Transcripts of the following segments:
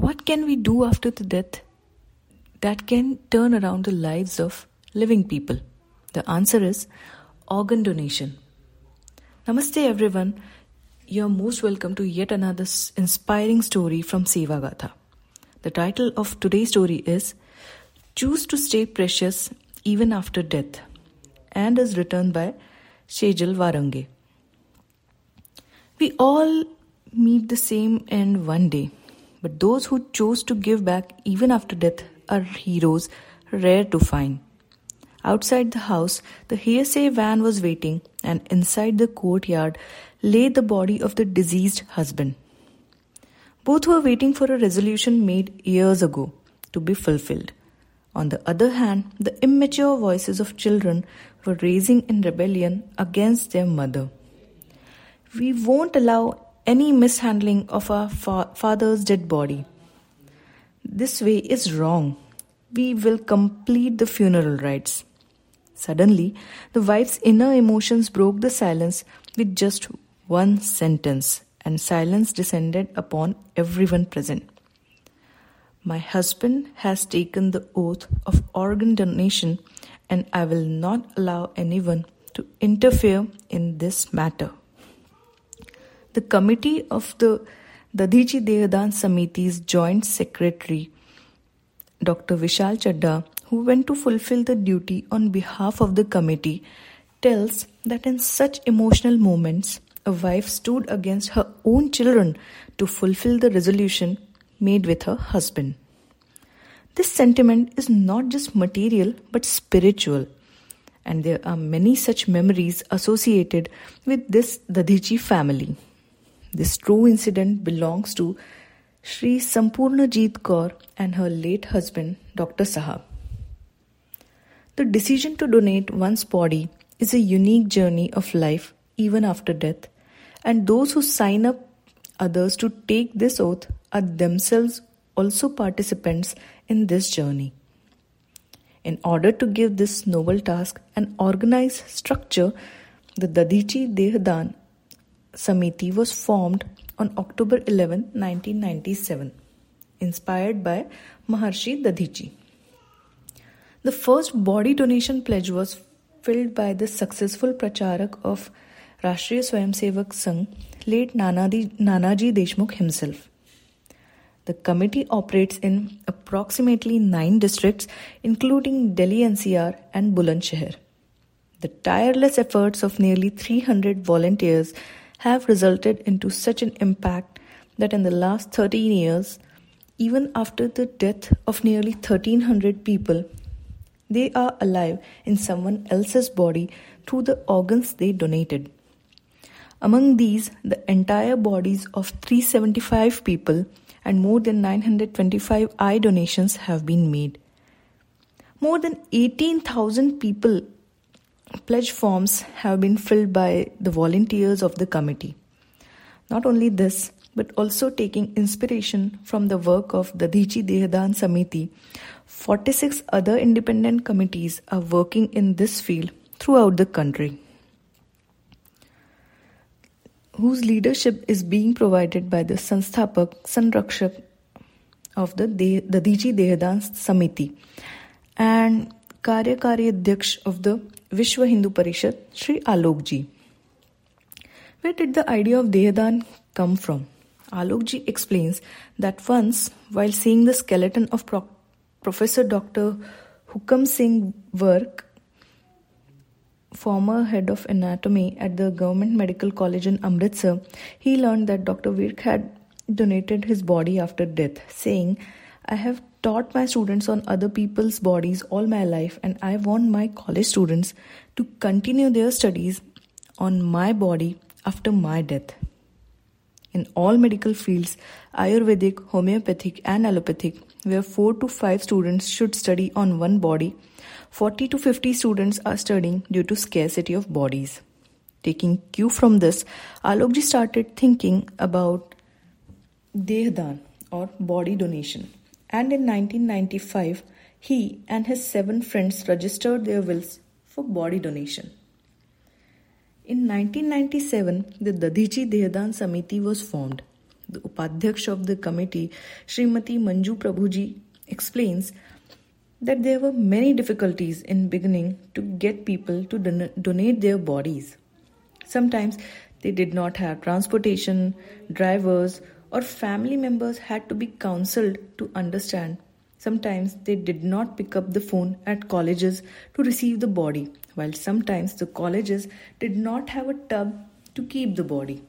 What can we do after the death that can turn around the lives of living people? The answer is organ donation. Namaste, everyone. You're most welcome to yet another inspiring story from Seva Gatha. The title of today's story is Choose to Stay Precious Even After Death and is written by Sejal Varange. We all meet the same end one day, but those who chose to give back even after death are heroes rare to find. Outside the house, the hearsay van was waiting, and inside the courtyard lay the body of the deceased husband. Both were waiting for a resolution made years ago to be fulfilled. On the other hand, the immature voices of children were raising in rebellion against their mother. We won't allow any mishandling of our fa- father's dead body. This way is wrong. We will complete the funeral rites. Suddenly, the wife's inner emotions broke the silence with just one sentence, and silence descended upon everyone present. My husband has taken the oath of organ donation, and I will not allow anyone to interfere in this matter. The committee of the Dadhichi Dehadan Samiti's joint secretary, Dr. Vishal Chadda, who went to fulfill the duty on behalf of the committee, tells that in such emotional moments, a wife stood against her own children to fulfill the resolution made with her husband. This sentiment is not just material but spiritual, and there are many such memories associated with this Dadhichi family. This true incident belongs to Sri Sampurnajit Kaur and her late husband, Dr. Sahab. The decision to donate one's body is a unique journey of life even after death, and those who sign up others to take this oath are themselves also participants in this journey. In order to give this noble task an organized structure, the Dadhichi Dehadan Samiti was formed on October 11, 1997, inspired by Maharshi Dadhichi. The first body donation pledge was filled by the successful pracharak of Rashtriya Swayamsevak Sangh, late Nanaji Deshmukh himself. The committee operates in approximately nine districts, including Delhi NCR and Bulandshahr. The tireless efforts of nearly 300 volunteers have resulted into such an impact that in the last 13 years, even after the death of nearly 1300 people, they are alive in someone else's body through the organs they donated. Among these, the entire bodies of 375 people and more than 925 eye donations have been made. More than 18,000 people pledge forms have been filled by the volunteers of the committee. Not only this, but also taking inspiration from the work of the Dadhichi Dehadan Samiti, 46 other independent committees are working in this field throughout the country, whose leadership is being provided by the Sansthapak Sanrakshak of the Dadhichi Dehadan Samiti and Karyakari Adhyaksh of the Vishwa Hindu Parishad, Sri Alokji. Where did the idea of Dehadan come from? Alokji explains that once, while seeing the skeleton of Pro- Professor Dr. Hukam Singh Virk, former head of anatomy at the Government Medical College in Amritsar, he learned that Dr. Virk had donated his body after death, saying, I have taught my students on other people's bodies all my life, and I want my college students to continue their studies on my body after my death. In all medical fields, Ayurvedic, homeopathic, and allopathic, where 4 to 5 students should study on one body, 40 to 50 students are studying due to scarcity of bodies. Taking cue from this, Alokji started thinking about Dehdan or body donation. And in 1995, he and his seven friends registered their wills for body donation. In 1997, the Dadhichi Dehadan Samiti was formed. the Upadhyaksh of the committee, Srimati Manju Prabhuji, explains that there were many difficulties in beginning to get people to don- donate their bodies. Sometimes they did not have transportation, drivers, or family members had to be counseled to understand. Sometimes they did not pick up the phone at colleges to receive the body, while sometimes the colleges did not have a tub to keep the body.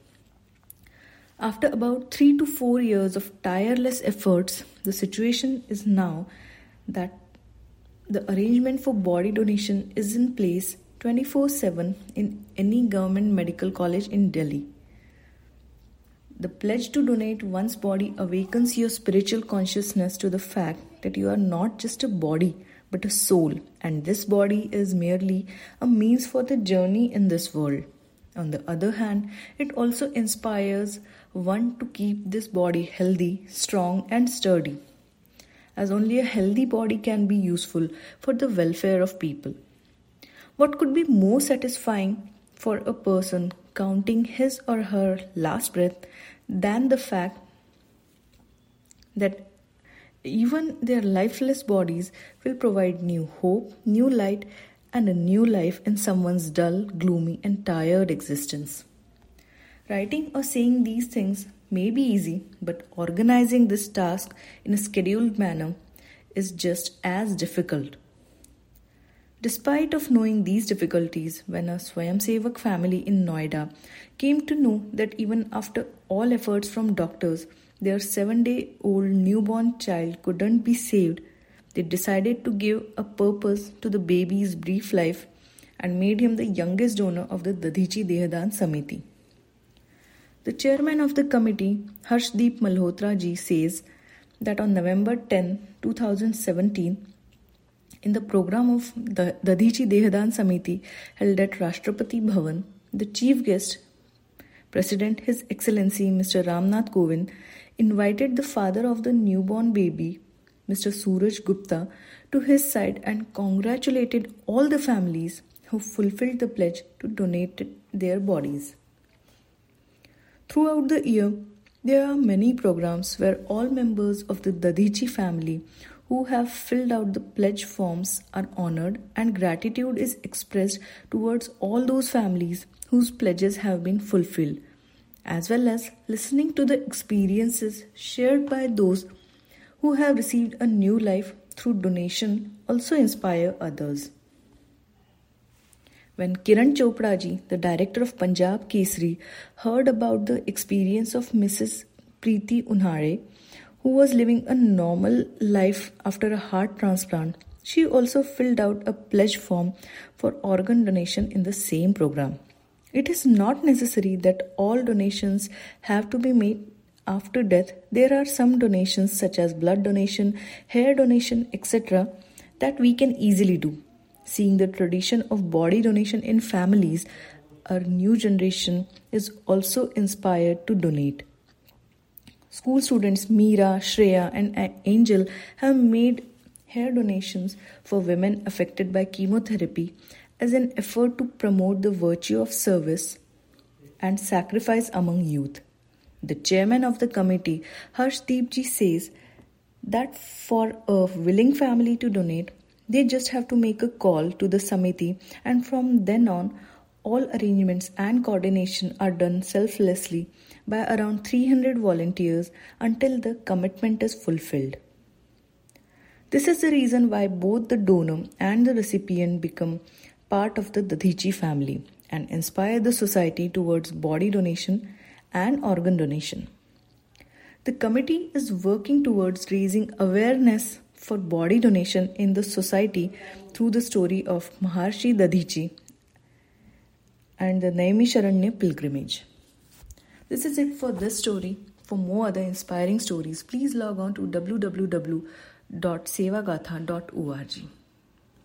After about three to four years of tireless efforts, the situation is now that the arrangement for body donation is in place 24 7 in any government medical college in Delhi. The pledge to donate one's body awakens your spiritual consciousness to the fact that you are not just a body but a soul, and this body is merely a means for the journey in this world. On the other hand, it also inspires one to keep this body healthy, strong, and sturdy, as only a healthy body can be useful for the welfare of people. What could be more satisfying for a person counting his or her last breath than the fact that even their lifeless bodies will provide new hope, new light, and a new life in someone's dull, gloomy, and tired existence. Writing or saying these things may be easy, but organizing this task in a scheduled manner is just as difficult. Despite of knowing these difficulties, when a Swayamsevak family in Noida came to know that even after all efforts from doctors, their seven day old newborn child couldn't be saved, they decided to give a purpose to the baby's brief life and made him the youngest donor of the Dadhichi Dehadan Samiti. The chairman of the committee, Harshdeep Malhotra ji, says that on November 10, 2017, in the program of the Dadhichi Dehadan Samiti held at Rashtrapati Bhavan, the chief guest, President His Excellency Mr. Ramnath Kovind, invited the father of the newborn baby, Mr. Suraj Gupta, to his side and congratulated all the families who fulfilled the pledge to donate their bodies. Throughout the year, there are many programs where all members of the Dadhichi family who have filled out the pledge forms are honored and gratitude is expressed towards all those families whose pledges have been fulfilled, as well as listening to the experiences shared by those who have received a new life through donation also inspire others. When Kiran Chopra ji, the director of Punjab Kesari, heard about the experience of Mrs. Preeti Unhare, who was living a normal life after a heart transplant, she also filled out a pledge form for organ donation in the same program. It is not necessary that all donations have to be made after death. There are some donations, such as blood donation, hair donation, etc., that we can easily do. Seeing the tradition of body donation in families, our new generation is also inspired to donate. School students Meera, Shreya, and Angel have made hair donations for women affected by chemotherapy as an effort to promote the virtue of service and sacrifice among youth. The chairman of the committee, Harshdeepji, says that for a willing family to donate, they just have to make a call to the Samiti, and from then on, all arrangements and coordination are done selflessly by around 300 volunteers until the commitment is fulfilled. This is the reason why both the donor and the recipient become part of the Dadhichi family and inspire the society towards body donation and organ donation. The committee is working towards raising awareness for body donation in the society through the story of Maharshi Dadhichi and the Naimisharanya pilgrimage. This is it for this story. For more other inspiring stories, please log on to www.sevagatha.org.